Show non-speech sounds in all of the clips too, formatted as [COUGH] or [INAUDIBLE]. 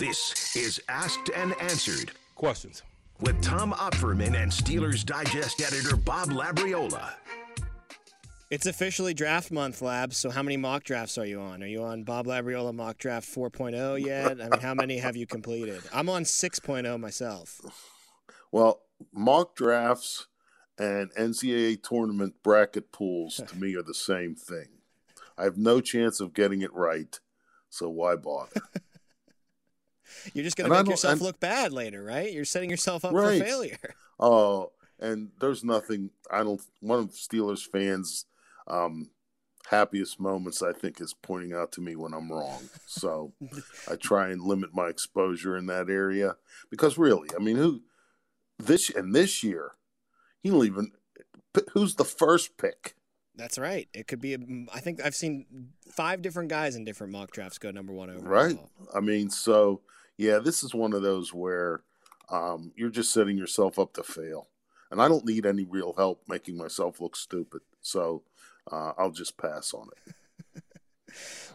This is Asked and Answered Questions. with Tom Opferman and Steelers Digest editor Bob Labriola. It's officially draft month, Labs. So, how many mock drafts are you on? Are you on Bob Labriola mock draft 4.0 yet? I mean, how many have you completed? I'm on 6.0 myself. Well, mock drafts and NCAA tournament bracket pools to me are the same thing. I have no chance of getting it right, so why bother? [LAUGHS] You're just going to make yourself and- look bad later, right? You're setting yourself up Right. for failure. [LAUGHS] Oh, and there's nothing. I don't. One of Steelers fans' um, happiest moments, I think, is pointing out to me when I'm wrong. So I try and limit my exposure in that area because really, I mean, who this and this year, he don't even. Who's the first pick? That's right. It could be, a, I think I've seen five different guys in different mock drafts go number one overall. Right. I mean, so yeah, this is one of those where um, you're just setting yourself up to fail, and I don't need any real help making myself look stupid. So uh, I'll just pass on it. [LAUGHS]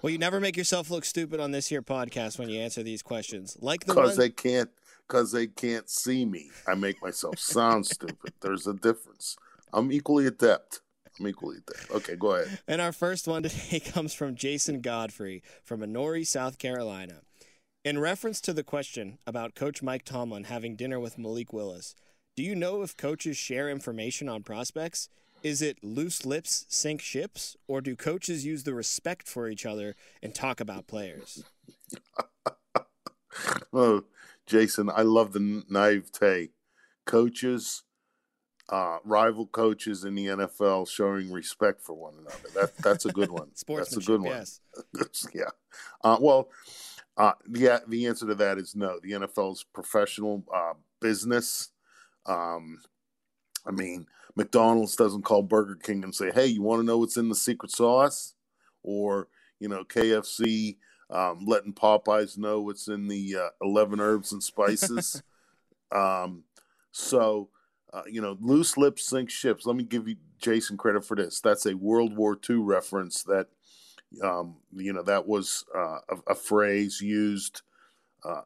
Well, you never make yourself look stupid on this here podcast when you answer these questions. Like the because one, they can't because they can't see me. I make myself sound stupid. There's a difference. I'm equally adept. I'm equally adept. Okay, go ahead. And our first one today [LAUGHS] comes from Jason Godfrey from Honori, South Carolina. In reference to the question about Coach Mike Tomlin having dinner with Malik Willis, do you know if coaches share information on prospects? Is it loose lips sink ships, or do coaches use the respect for each other and talk about players? [LAUGHS] Oh, Jason, I love the naivete. Coaches, uh, rival coaches in the NFL showing respect for one another. That that's a good one. [LAUGHS] that's a good one. yes. [LAUGHS] yeah. Uh, well, uh, yeah. The answer to that is no. The NFL's professional uh, business. Um, I mean, McDonald's doesn't call Burger King and say, "Hey, you want to know what's in the secret sauce?" Or you know, KFC um, letting Popeyes know what's in the uh, eleven herbs and spices. [LAUGHS] um, so, uh, you know, loose lips sink ships. Let me give you Jason credit for this. That's a World War II reference that um, you know that was uh, a, a phrase used uh,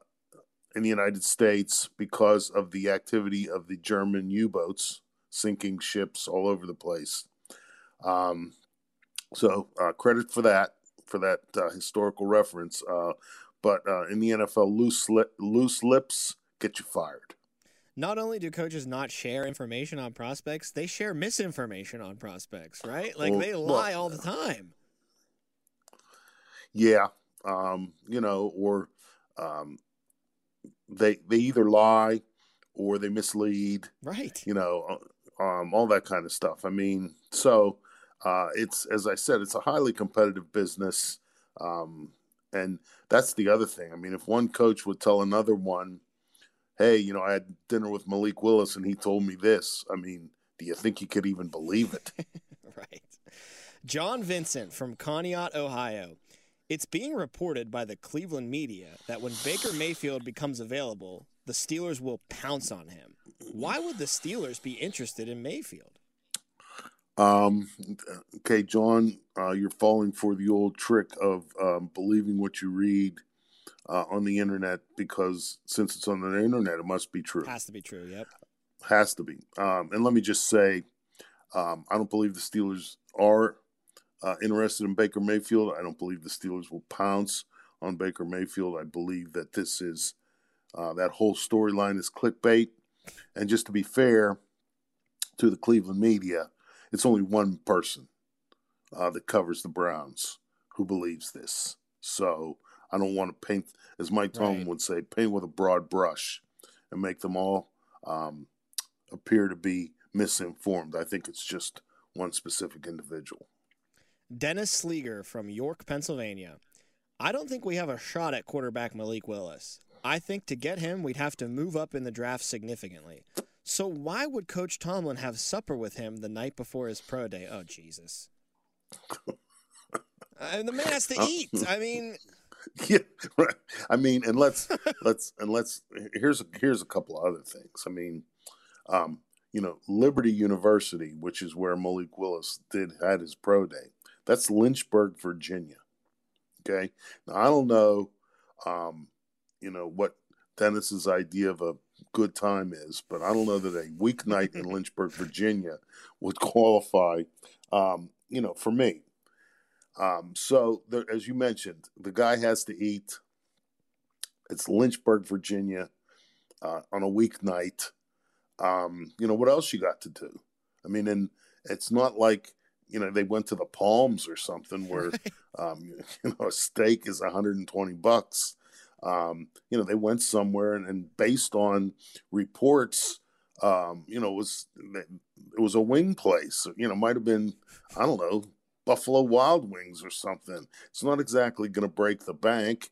in the United States because of the activity of the German U-boats sinking ships all over the place. Um, so uh, credit for that for that uh, historical reference. Uh, but uh, in the NFL, loose lip, loose lips get you fired. Not only do coaches not share information on prospects, they share misinformation on prospects, right? Like Well, they well, lie all the time. Yeah, um, you know, or um, they they either lie or they mislead. Right. you know, um, all that kind of stuff. I mean, so uh, it's as I said, it's a highly competitive business, um, and that's the other thing. I mean, if one coach would tell another one, "Hey, you know, I had dinner with Malik Willis and he told me this," I mean, do you think he could even believe it? [LAUGHS] Right. John Vincent from Conneaut, Ohio. It's being reported by the Cleveland media that when Baker Mayfield becomes available, the Steelers will pounce on him. Why would the Steelers be interested in Mayfield? Um, okay, John, uh, you're falling for the old trick of um, believing what you read uh, on the internet because since it's on the internet, it must be true. Has to be true. Yep. Has to be. Um, and let me just say, um, I don't believe the Steelers are uh, interested in Baker Mayfield. I don't believe the Steelers will pounce on Baker Mayfield. I believe that this is uh, that whole storyline is clickbait. And just to be fair to the Cleveland media, it's only one person uh, that covers the Browns who believes this. So I don't want to paint, as Mike Tomlin Right. would say, paint with a broad brush and make them all um, appear to be misinformed. I think it's just one specific individual. Dennis Sleeger from York, Pennsylvania. I don't think we have a shot at quarterback Malik Willis. I think to get him, we'd have to move up in the draft significantly. So why would Coach Tomlin have supper with him the night before his pro day? Oh Jesus! Uh, the man has to eat. I mean, [LAUGHS] yeah, right. I mean, and let's [LAUGHS] let's and let's here's a, here's a couple of other things. I mean, um, you know, Liberty University, which is where Malik Willis did had his pro day. That's Lynchburg, Virginia. Okay. Now I don't know um, you know what Dennis's idea of a good time is, but I don't know that a weeknight in [LAUGHS] Lynchburg, Virginia, would qualify. Um, you know, for me. Um, so there, as you mentioned, the guy has to eat. It's Lynchburg, Virginia, uh, on a weeknight. Um, you know what else you got to do? I mean, and it's not like you know they went to the Palms or something [LAUGHS] where um, [LAUGHS] you know a steak is 120 bucks. Um, you know they went somewhere and, and based on reports, um, you know it was it was a wing place. You know might have been I don't know Buffalo Wild Wings or something. It's not exactly going to break the bank,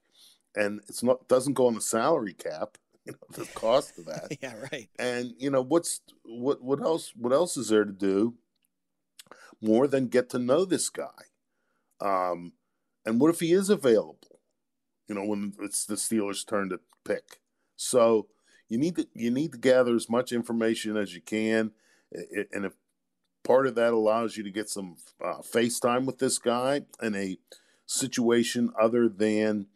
and it's not doesn't go on the salary cap. [LAUGHS] You know the cost of that. yeah, right. And you know what's what what else what else is there to do? More than get to know this guy. Um, and what if he is available? You know, when it's the Steelers' turn to pick. So you need to you need to gather as much information as you can, and if part of that allows you to get some uh, FaceTime with this guy in a situation other than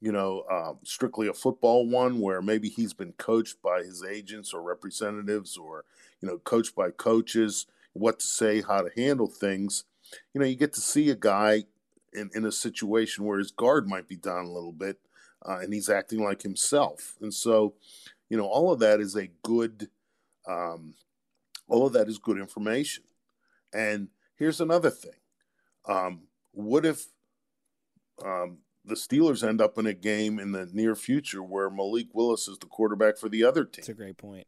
you know uh, strictly a football one where maybe he's been coached by his agents or representatives or you know coached by coaches what to say, how to handle things. You know, you get to see a guy in, in a situation where his guard might be down a little bit uh, and he's acting like himself. And so, you know, all of that is a good, um, all of that is good information. And here's another thing. Um, what if um, the Steelers end up in a game in the near future where Malik Willis is the quarterback for the other team? That's a great point.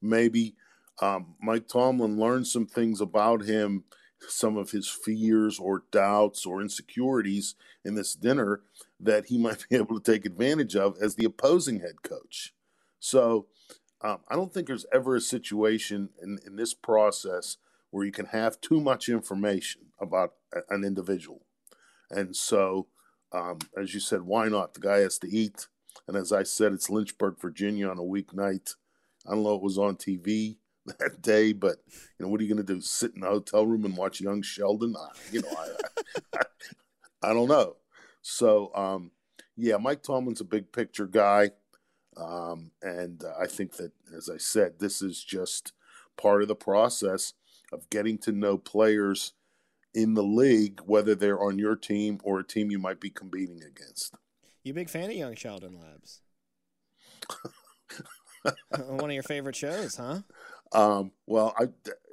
Maybe um, Mike Tomlin learned some things about him, some of his fears or doubts or insecurities in this dinner that he [LAUGHS] might be able to take advantage of as the opposing head coach. So um, I don't think there's ever a situation in, in this process where you can have too much information about a, an individual. And so, um, as you said, why not? The guy has to eat. And as I said, it's Lynchburg, Virginia on a weeknight. I don't know, it was on TV. That day, but you know, what are you going to do? Sit in a hotel room and watch Young Sheldon? I, you know, I, I, I, don't know. So, um, yeah, Mike Tomlin's a big picture guy, um, and uh, I think that, as I said, this is just part of the process of getting to know players in the league, whether they're on your team or a team you might be competing against. You big fan of Young Sheldon Labs? [LAUGHS] One of your favorite shows, huh? Um, well, I,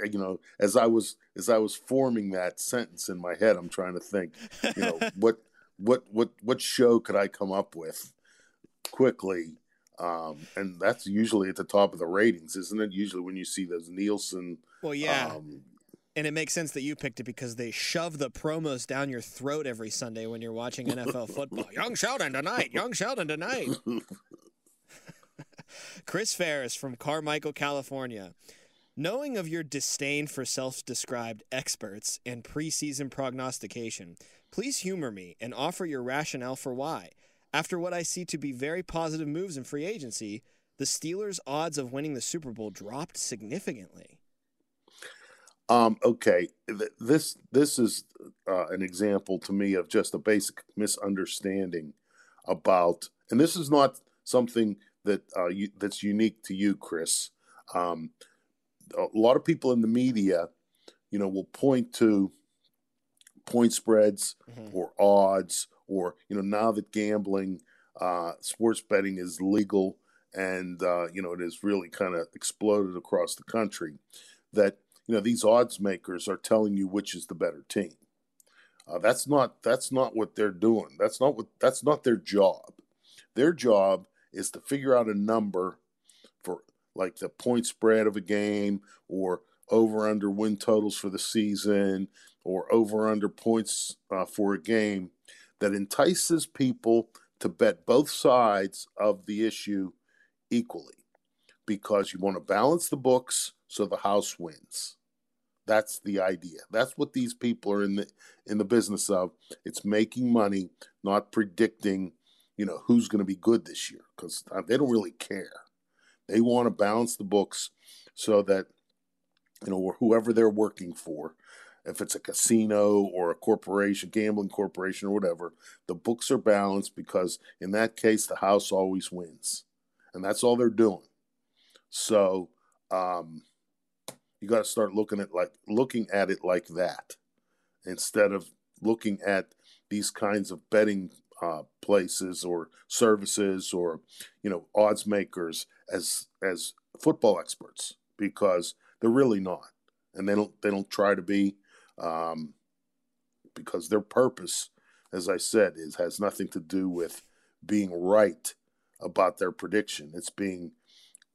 you know, as I was as I was forming that sentence in my head, I'm trying to think, you know, [LAUGHS] what what what what show could I come up with quickly? Um, and that's usually at the top of the ratings, isn't it? Usually when you see those Nielsen. Well, yeah. Um, and it makes sense that you picked it because they shove the promos down your throat every Sunday when you're watching NFL football. [LAUGHS] Young Sheldon tonight. Young Sheldon tonight. [LAUGHS] Chris Ferris from Carmichael, California. Knowing of your disdain for self described experts and preseason prognostication, please humor me and offer your rationale for why. After what I see to be very positive moves in free agency, the Steelers' odds of winning the Super Bowl dropped significantly. Um, okay, this this is uh, an example to me of just a basic misunderstanding about, and this is not something that uh, you, that's unique to you, Chris. Um, a lot of people in the media, you know, will point to point spreads mm-hmm. or odds, or you know, now that gambling, uh, sports betting is legal, and uh, you know, it has really kind of exploded across the country. That you know, these odds makers are telling you which is the better team. Uh, that's not that's not what they're doing. That's not what that's not their job. Their job is to figure out a number for like the point spread of a game or over under win totals for the season or over under points uh, for a game that entices people to bet both sides of the issue equally because you want to balance the books so the house wins. That's the idea. That's what these people are in the in the business of. It's making money not predicting you know who's going to be good this year because they don't really care. They want to balance the books so that you know whoever they're working for if it's a casino or a corporation, gambling corporation or whatever, the books are balanced because in that case the house always wins, and that's all they're doing. So um, you got to start looking at like looking at it like that instead of looking at these kinds of betting uh, places or services or you know odds makers as as football experts because they're really not. And they don't they don't try to be um, because their purpose as i said is has nothing to do with being right about their prediction. It's being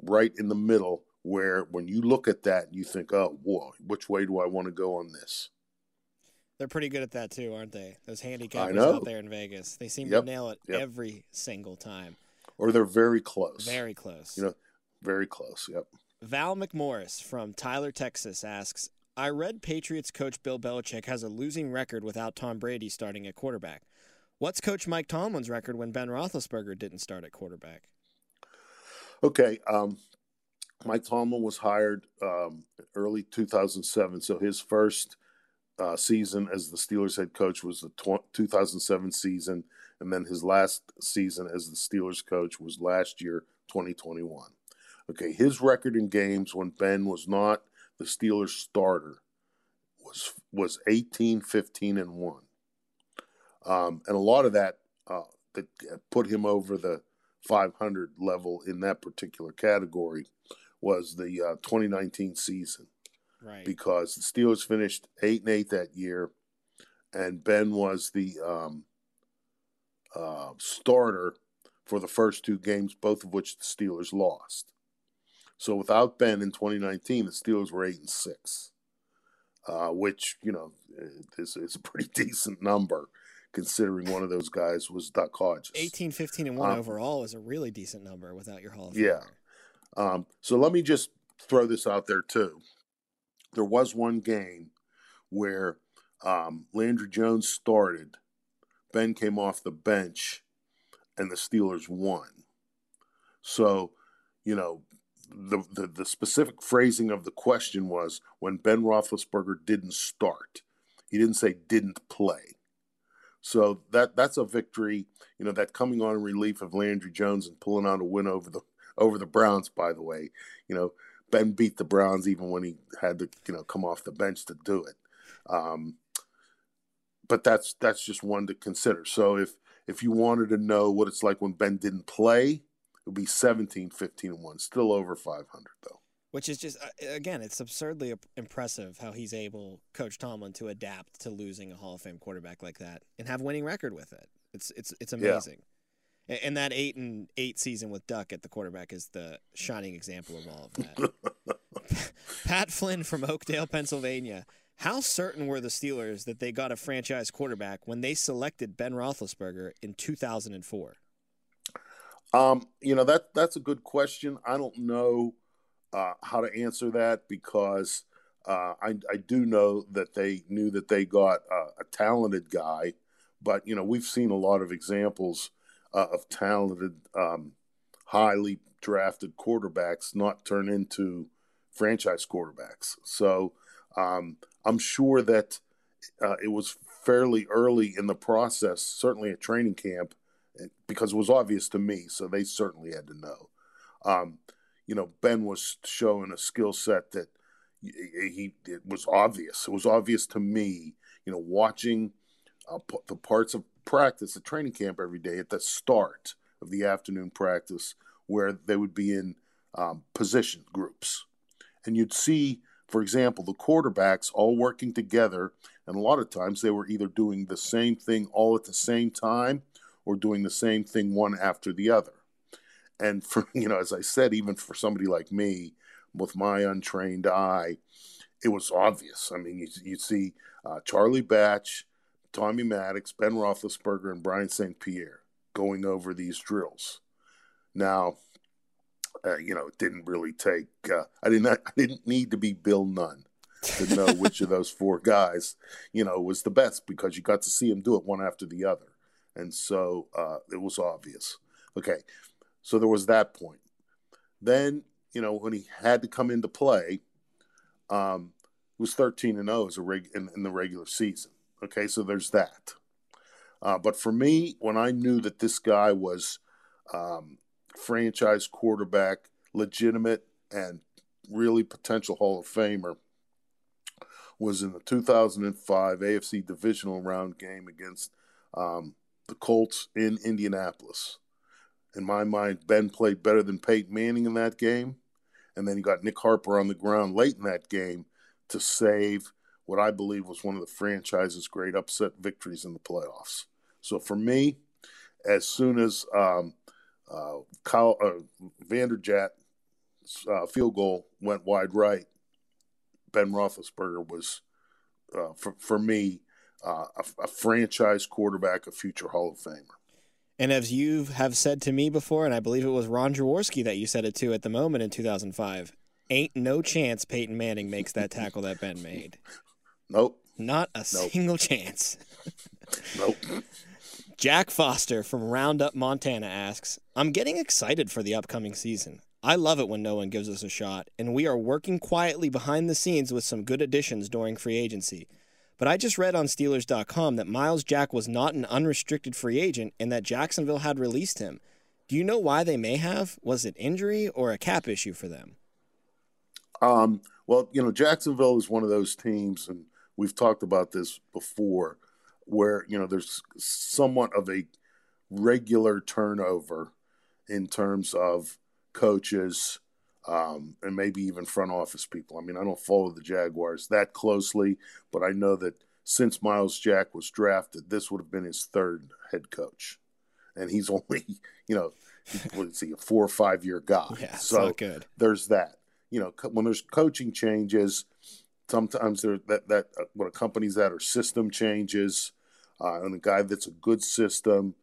right in the middle where when you look at that you think oh whoa which way do i want to go on this they're pretty good at that too, aren't they? Those handicappers out there in Vegas. They seem yep. to nail it yep. every single time. Or they're very close. Very close. You know, very close. Yep. Val McMorris from Tyler, Texas asks I read Patriots coach Bill Belichick has a losing record without Tom Brady starting at quarterback. What's Coach Mike Tomlin's record when Ben Roethlisberger didn't start at quarterback? Okay, um, Mike Tomlin was hired um, early 2007, so his first uh, season as the Steelers head coach was the tw- 2007 season, and then his last season as the Steelers coach was last year, 2021. Okay, his record in games when Ben was not the Steelers starter was was 18, 15, and one, um, and a lot of that uh, that put him over the 500 level in that particular category was the uh, 2019 season right? Because the Steelers finished eight and eight that year, and Ben was the um, uh, starter for the first two games, both of which the Steelers lost. So without Ben in 2019, the Steelers were eight and six, uh, which you know is, is a pretty [LAUGHS] decent number considering one of those guys was Duck Hodges. 18, 15, and 1 um, overall is a really decent number without your Hall of Yeah. Um, so let me just throw this out there too there was one game where um, Landry Jones started, Ben came off the bench, and the Steelers won. So, you know, the, the, the specific phrasing of the question was when Ben Roethlisberger didn't start. He didn't say didn't play. So that that's a victory. You know that coming on relief of Landry Jones and pulling out a win over the over the Browns. By the way, you know Ben beat the Browns even when he had to, you know, come off the bench to do it. Um, but that's that's just one to consider. So if if you wanted to know what it's like when Ben didn't play, it would be 17, 15, and 1. Still over 500, though. Which is just, uh, again, it's absurdly impressive how he's able, Coach Tomlin, to adapt to losing a Hall of Fame quarterback like that and have winning record with it. It's it's it's amazing. Yeah. And that eight and eight season with Duck at the quarterback is the shining example of all of that. [LAUGHS] Pat Flynn from Oakdale, Pennsylvania. How certain were the Steelers that they got a franchise quarterback when they selected Ben Roethlisberger in 2004? Um, you know that that's a good question. I don't know uh, how to answer that because uh, I, I do know that they knew that they got uh, a talented guy, but you know we've seen a lot of examples uh, of talented, um, highly drafted quarterbacks not turn into franchise quarterbacks. So um, I'm sure that uh, it was fairly early in the process, certainly at training camp, eh, because it was obvious to me. So they certainly had to know. Um, you know, Ben was showing a skill set that he, it was obvious. It was obvious to me. You know, watching uh, the parts of practice a training camp every day at the start of the afternoon practice where they would be in um, position groups. And you'd see, for example, the quarterbacks all working together. And a lot of times they were either doing the same thing all at the same time or doing the same thing one after the other. And for, [LAUGHS] you know, as I said, even for somebody like me with my untrained eye, it was obvious. I mean, you, you see uh, Charlie Batch Tommy Maddox, Ben Roethlisberger, and Brian St. Pierre going over these drills. Now, uh, you know, it didn't really take. Uh, I didn't. I didn't need to be Bill Nunn to know [LAUGHS] which of those four guys, you know, was the best because you got to see him do it one after the other, and so uh, it was obvious. Okay, so there was that point. Then, you know, when he had to come into play, um, it was 13 and 0 as a reg, in, in the regular season. Okay, so there's that. Uh, but for me, when I knew that this guy was um, franchise quarterback, legitimate, and really potential Hall of Famer, was in the 2005 AFC divisional round game against um, the Colts in Indianapolis. In my mind, Ben played better than Peyton Manning in that game. And then he got Nick Harper on the ground late in that game to save what I believe was one of the franchise's great upset victories in the playoffs. So for me, as soon as um, uh, Kyle, uh, Vanderjagt uh, field goal went wide right, Ben Roethlisberger was, uh, for, for me, uh, a, a, franchise quarterback, a future Hall of Famer. And as you have said to me before, and I believe it was Ron Jaworski that you said it to at the moment in 2005, ain't no chance Peyton Manning makes that tackle that Ben made. Nope. Not a nope. single chance. [LAUGHS] nope. Jack Foster from Roundup, Montana asks I'm getting excited for the upcoming season. I love it when no one gives us a shot, and we are working quietly behind the scenes with some good additions during free agency. But I just read on Steelers.com that Myles Jack was not an unrestricted free agent and that Jacksonville had released him. Do you know why they may have? Was it injury or a cap issue for them? Um, well, you know, Jacksonville is one of those teams, and we've talked about this before, where, you know, there's somewhat of a regular turnover in terms of coaches, um, and maybe even front office people. I mean, I don't follow the Jaguars that closely, but I know that since Myles Jack was drafted, this would have been his third head coach, and he's [LAUGHS] only you know what is he a four or five year guy? Yeah, so good. There's that. You know, when there's coaching changes, sometimes there that that uh, what accompanies that are system changes, uh, and a guy that's a good system,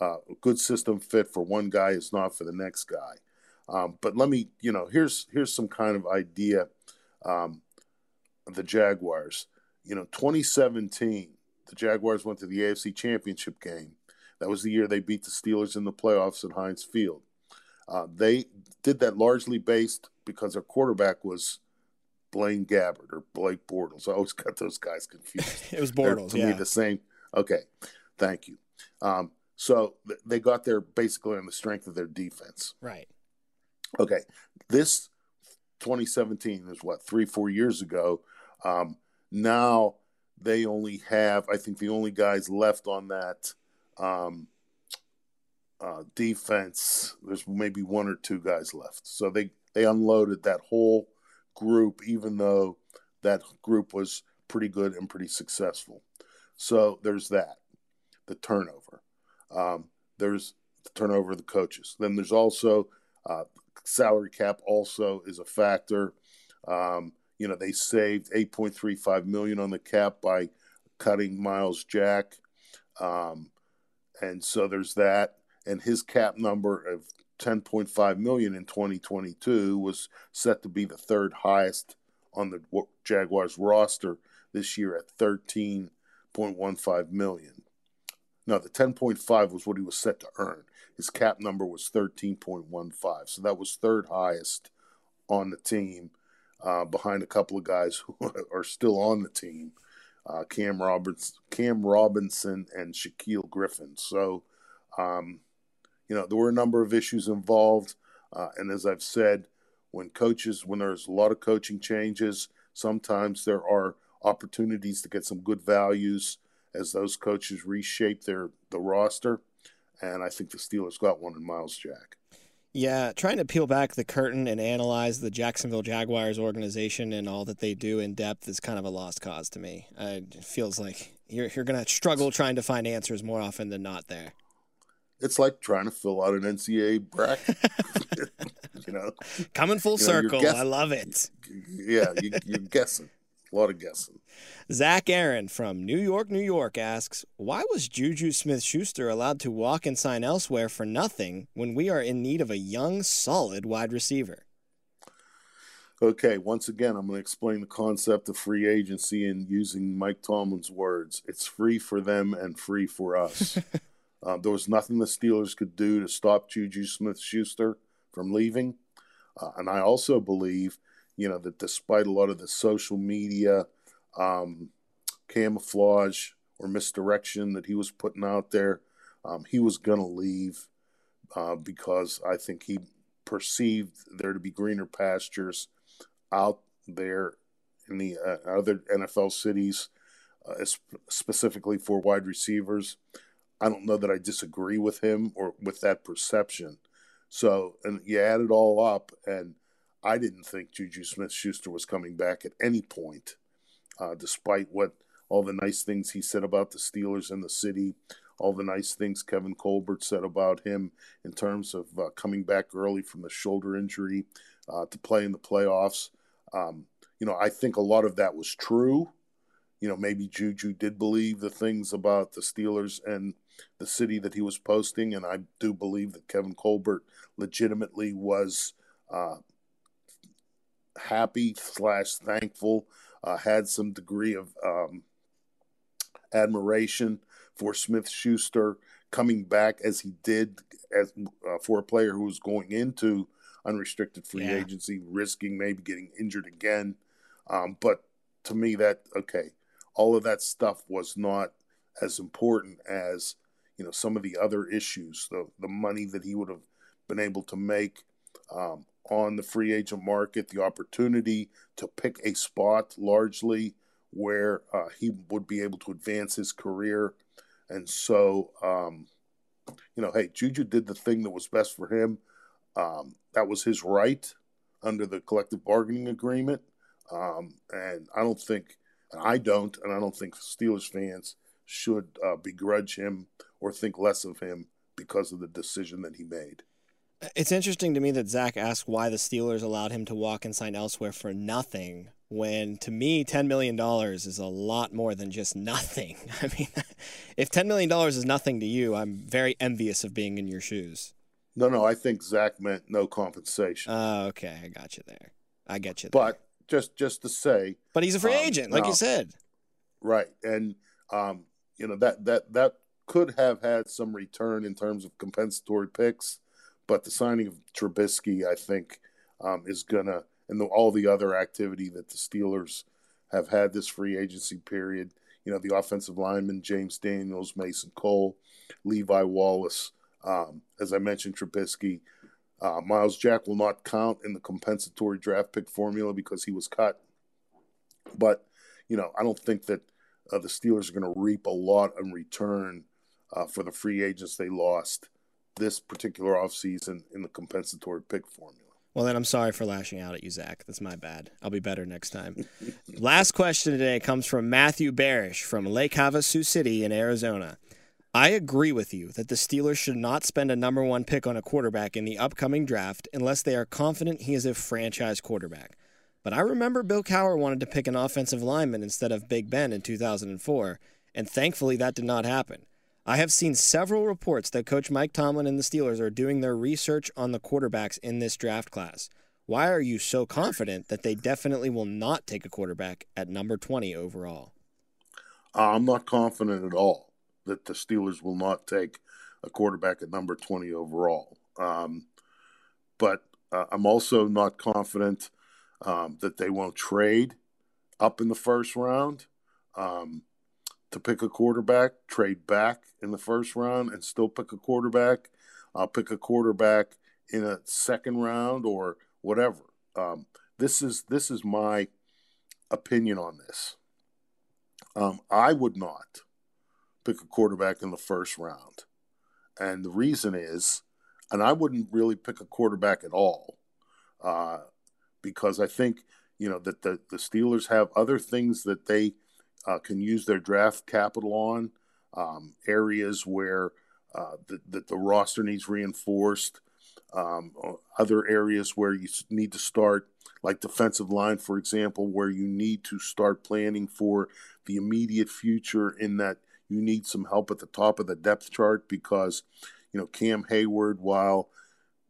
uh, a good system fit for one guy is not for the next guy. Um, but let me, you know, here's here's some kind of idea. Um, the Jaguars, you know, 2017, the Jaguars went to the AFC Championship game. That was the year they beat the Steelers in the playoffs at Heinz Field. Uh, they did that largely based because their quarterback was Blaine Gabbert or Blake Bortles. I always got those guys confused. [LAUGHS] it was Bortles. to yeah. me, the same. Okay, thank you. Um, so th- they got there basically on the strength of their defense. Right. Okay, this 2017 is what three, four years ago. Um, now they only have, I think, the only guys left on that um, uh, defense. There's maybe one or two guys left, so they they unloaded that whole group, even though that group was pretty good and pretty successful. So there's that, the turnover. Um, there's the turnover of the coaches. Then there's also uh, salary cap also is a factor. Um, you know, they saved 8.35 million on the cap by cutting Myles Jack. Um, and so there's that. And his cap number of 10.5 million in 2022 was set to be the third highest on the Jaguars roster this year at 13.15 million. No, the 10.5 was what he was set to earn. His cap number was 13.15. So that was third highest on the team, uh, behind a couple of guys who [LAUGHS] are still on the team, uh, Cam Roberts, Cam Robinson, and Shaquill Griffin. So, um, you know, there were a number of issues involved, uh, and as I've said, when coaches, when there's a lot of coaching changes, sometimes there are opportunities to get some good values as those coaches reshape their the roster and I think the Steelers got one in Myles Jack. Yeah, trying to peel back the curtain and analyze the Jacksonville Jaguars organization and all that they do in depth is kind of a lost cause to me. it feels like you're you're going to struggle trying to find answers more often than not there. It's like trying to fill out an NCAA bracket. [LAUGHS] [LAUGHS] you know, coming full you know, circle. I love it. Yeah, you, you're guessing. A lot of guessing. Zach Aaron from New York, New York asks, Why was Juju Smith Schuster allowed to walk and sign elsewhere for nothing when we are in need of a young, solid wide receiver? Okay, once again, I'm going to explain the concept of free agency and using Mike Tomlin's words. It's free for them and free for us. [LAUGHS] uh, there was nothing the Steelers could do to stop Juju Smith Schuster from leaving. Uh, and I also believe you know, that despite a lot of the social media um, camouflage or misdirection that he was putting out there, um, he was going to leave uh, because I think he perceived there to be greener pastures out there in the uh, other NFL cities, uh, specifically for wide receivers. I don't know that I disagree with him or with that perception. So, and you add it all up, and I didn't think Juju Smith Schuster was coming back at any point, uh, despite what all the nice things he said about the Steelers and the city, all the nice things Kevin Colbert said about him in terms of uh, coming back early from the shoulder injury uh, to play in the playoffs. Um, you know, I think a lot of that was true. You know, maybe Juju did believe the things about the Steelers and the city that he was posting, and I do believe that Kevin Colbert legitimately was uh, happy slash thankful, uh, had some degree of um, admiration for Smith Schuster coming back as he did as uh, for a player who was going into unrestricted free yeah. agency, risking maybe getting injured again. Um, but to me, that okay, all of that stuff was not as important as you know some of the other issues, the the money that he would have been able to make um, on the free agent market, the opportunity to pick a spot largely where uh, he would be able to advance his career. And so, um, you know, hey, Juju did the thing that was best for him. Um, that was his right under the collective bargaining agreement. Um, and I don't think, and I don't, and I don't think Steelers fans should uh, begrudge him or think less of him because of the decision that he made. It's interesting to me that Zach asked why the Steelers allowed him to walk and sign elsewhere for nothing. When to me, ten million dollars is a lot more than just nothing. [LAUGHS] I mean, [LAUGHS] if ten million dollars is nothing to you, I'm very envious of being in your shoes. No, no, I think Zach meant no compensation. Oh, okay, I got you there. I get you. There. But just just to say, but he's a free um, agent, like you said. Right, and um, you know that that that could have had some return in terms of compensatory picks but the signing of Trubisky, I think, um, is gonna and the, all the other activity that the Steelers have had this free agency period. You know, the offensive lineman James Daniels, Mason Cole, Levi Wallace. Um, as I mentioned, Trubisky. Uh, Myles Jack will not count in the compensatory draft pick formula because he was cut. But, you know, I don't think that uh, the Steelers are going to reap a lot in return uh, for the free agents they lost this particular offseason in the compensatory pick formula. Well, then I'm sorry for lashing out at you, Zach. That's my bad. I'll be better next time. [LAUGHS] Last question today comes from Matthew Barish from Lake Havasu City in Arizona. I agree with you that the Steelers should not spend a number one pick on a quarterback in the upcoming draft unless they are confident he is a franchise quarterback. But I remember Bill Cowher wanted to pick an offensive lineman instead of Big Ben in 2004, and thankfully that did not happen. I have seen several reports that Coach Mike Tomlin and the Steelers are doing their research on the quarterbacks in this draft class. Why are you so confident that they definitely will not take a quarterback at number 20 overall? Uh, I'm not confident at all that the Steelers will not take a quarterback at number 20 overall. Um, but uh, I'm also not confident um, that they won't trade up in the first round. Um, to pick a quarterback, trade back in the first round and still pick a quarterback. I'll pick a quarterback in a second round or whatever. Um, this is this is my opinion on this. Um, I would not pick a quarterback in the first round, and the reason is, and I wouldn't really pick a quarterback at all, uh, because I think you know that the the Steelers have other things that they uh, can use their draft capital on, um, areas where uh, the, the, the, roster needs reinforced, um, other areas where you need to start, like defensive line, for example, where you need to start planning for the immediate future in that you need some help at the top of the depth chart because, you know, Cam Hayward, while,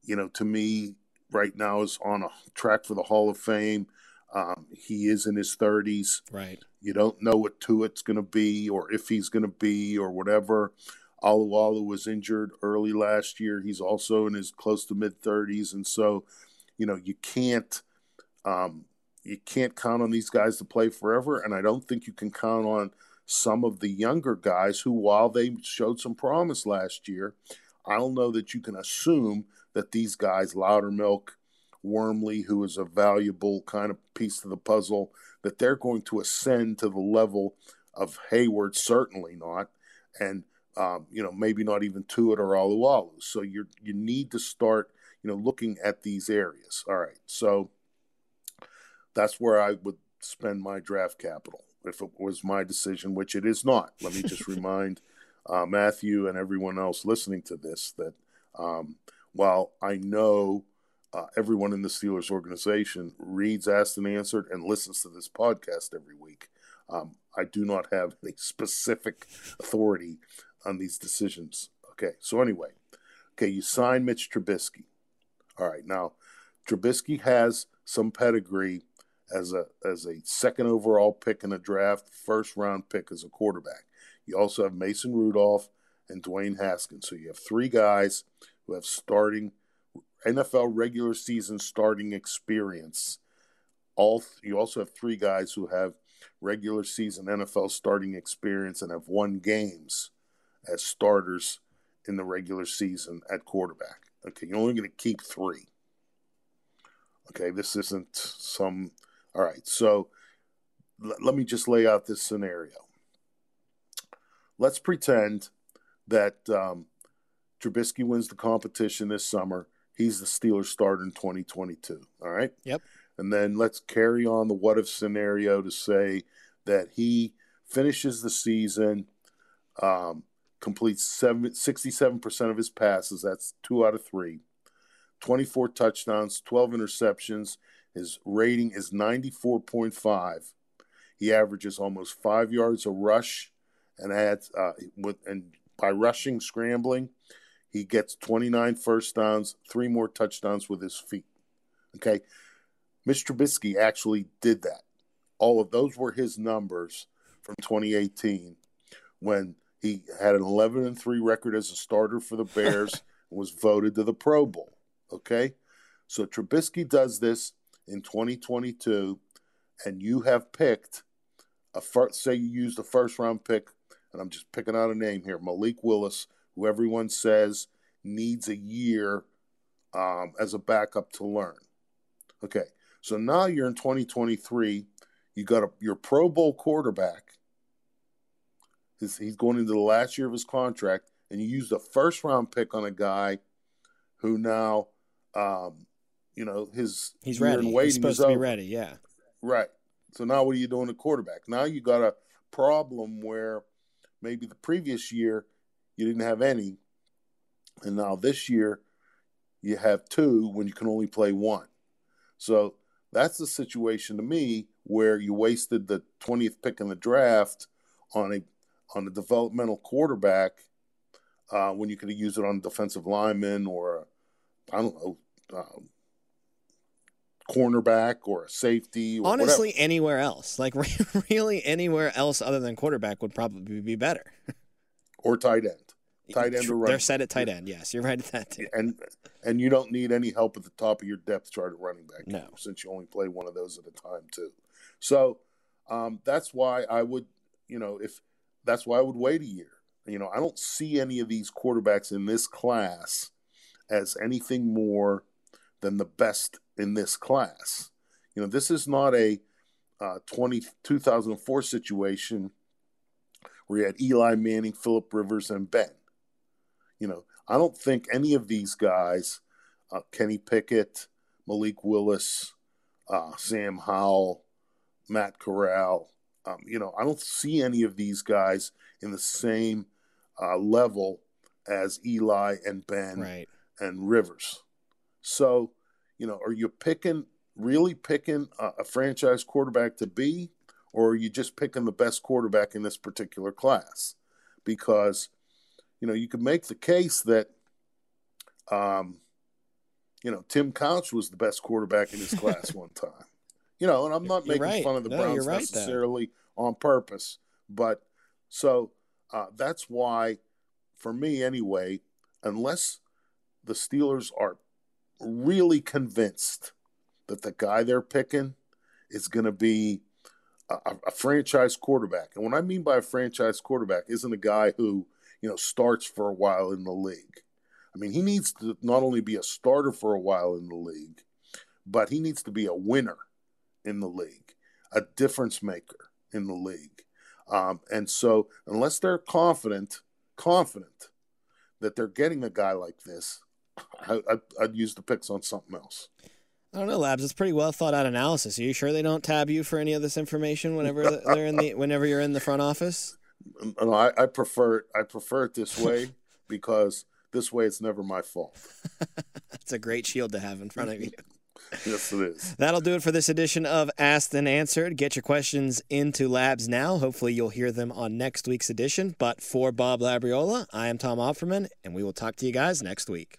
you know, to me, right now is on a track for the Hall of Fame. Um, he is in his 30s. Right. You don't know what Tuitt's going to be or if he's going to be or whatever. Alualu was injured early last year. He's also in his close to mid 30s. And so, you know, you can't um, you can't count on these guys to play forever, and I don't think you can count on some of the younger guys who, while they showed some promise last year, I don't know that you can assume that these guys, Loudermilk, Wormley, who is a valuable kind of piece to the puzzle, that they're going to ascend to the level of Hayward, certainly not, and um, you know maybe not even Tuitt or Alualu. So you you need to start you know looking at these areas. All right, so that's where I would spend my draft capital if it was my decision, which it is not. Let me just [LAUGHS] remind uh, Matthew and everyone else listening to this that um, while I know uh, everyone in the Steelers organization reads Asked and Answered and listens to this podcast every week, um, I do not have [LAUGHS] any specific authority on these decisions. Okay, so anyway, okay, you sign Mitch Trubisky. All right, now Trubisky has some pedigree as a as a second overall pick in a draft, first round pick as a quarterback. You also have Mason Rudolph and Dwayne Haskins. So you have three guys who have starting NFL regular season starting experience. All you also have three guys who have regular season NFL starting experience and have won games as starters in the regular season at quarterback. Okay, you're only going to keep three. Okay, this isn't some. All right, so l- let me just lay out this scenario. Let's pretend that um, Trubisky wins the competition this summer. He's the Steelers starter in 2022. All right. Yep. And then let's carry on the what if scenario to say that he finishes the season, um, completes seven, 67% of his passes. That's two out of three. 24 touchdowns, 12 interceptions. His rating is 94.5. He averages almost five yards a rush and adds uh, with and by rushing, scrambling, he gets 29 first downs, three more touchdowns with his feet. Okay. Mr. Trubisky actually did that. All of those were his numbers from 2018 when he had an 11 and 3 record as a starter for the [LAUGHS] Bears and was voted to the Pro Bowl. Okay. So Trubisky does this in 2022, and you have picked a first, say you used a first round pick, and I'm just picking out a name here Malik Willis who everyone says needs a year um, as a backup to learn. Okay, so now you're in 2023. You got a, your Pro Bowl quarterback. He's, he's going into the last year of his contract, and you used a first round pick on a guy who now, um, you know, his he's ready. He's supposed to be ready. Yeah. Right. So now what are you doing at quarterback? Now you got a problem where maybe the previous year you didn't have any. And now this year, you have two when you can only play one. So that's the situation to me where you wasted the 20th pick in the draft on a on a developmental quarterback uh, when you could have used it on a defensive lineman or I don't know uh, cornerback or a safety. Or Honestly, whatever. anywhere else, like [LAUGHS] really anywhere else other than quarterback would probably be better. or tight end. Tight end or running. They're set at tight end. Yes, you're right at that too. And and you don't need any help at the top of your depth chart at running back. No, since you only play one of those at a time too. So um, that's why I would, you know, if that's why I would wait a year. You know, I don't see any of these quarterbacks in this class as anything more than the best in this class. You know, this is not a uh, 20, 2004 situation where you had Eli Manning, Philip Rivers, and Ben. You know, I don't think any of these guys, uh, Kenny Pickett, Malik Willis, uh, Sam Howell, Matt Corral, um, you know, I don't see any of these guys in the same uh, level as Eli and Ben right. and Rivers. So, you know, are you picking, really picking a, a franchise quarterback to be, or are you just picking the best quarterback in this particular class? Because you know, you could make the case that, um, you know, Tim Couch was the best quarterback in his class [LAUGHS] one time. You know, and I'm not you're making right. fun of the no, Browns right, necessarily though. on purpose, but so uh, that's why, for me anyway, unless the Steelers are really convinced that the guy they're picking is going to be a, a, franchise quarterback. And what I mean by a franchise quarterback isn't a guy who, you know, starts for a while in the league. I mean, he needs to not only be a starter for a while in the league, but he needs to be a winner in the league, a difference maker in the league. Um, and so, unless they're confident, confident that they're getting a guy like this, I, would use the picks on something else. I don't know, Labs. It's pretty well thought out analysis. Are you sure they don't tab you for any of this information whenever [LAUGHS] they're in the whenever you're in the front office? No, I, I prefer it. I prefer it this way [LAUGHS] because this way it's never my fault. [LAUGHS] That's a great shield to have in front of you. [LAUGHS] yes, it is. That'll do it for this edition of Asked and Answered. Get your questions into Labs now. Hopefully, you'll hear them on next week's edition. But for Bob Labriola, I am Tom Opferman, and we will talk to you guys next week.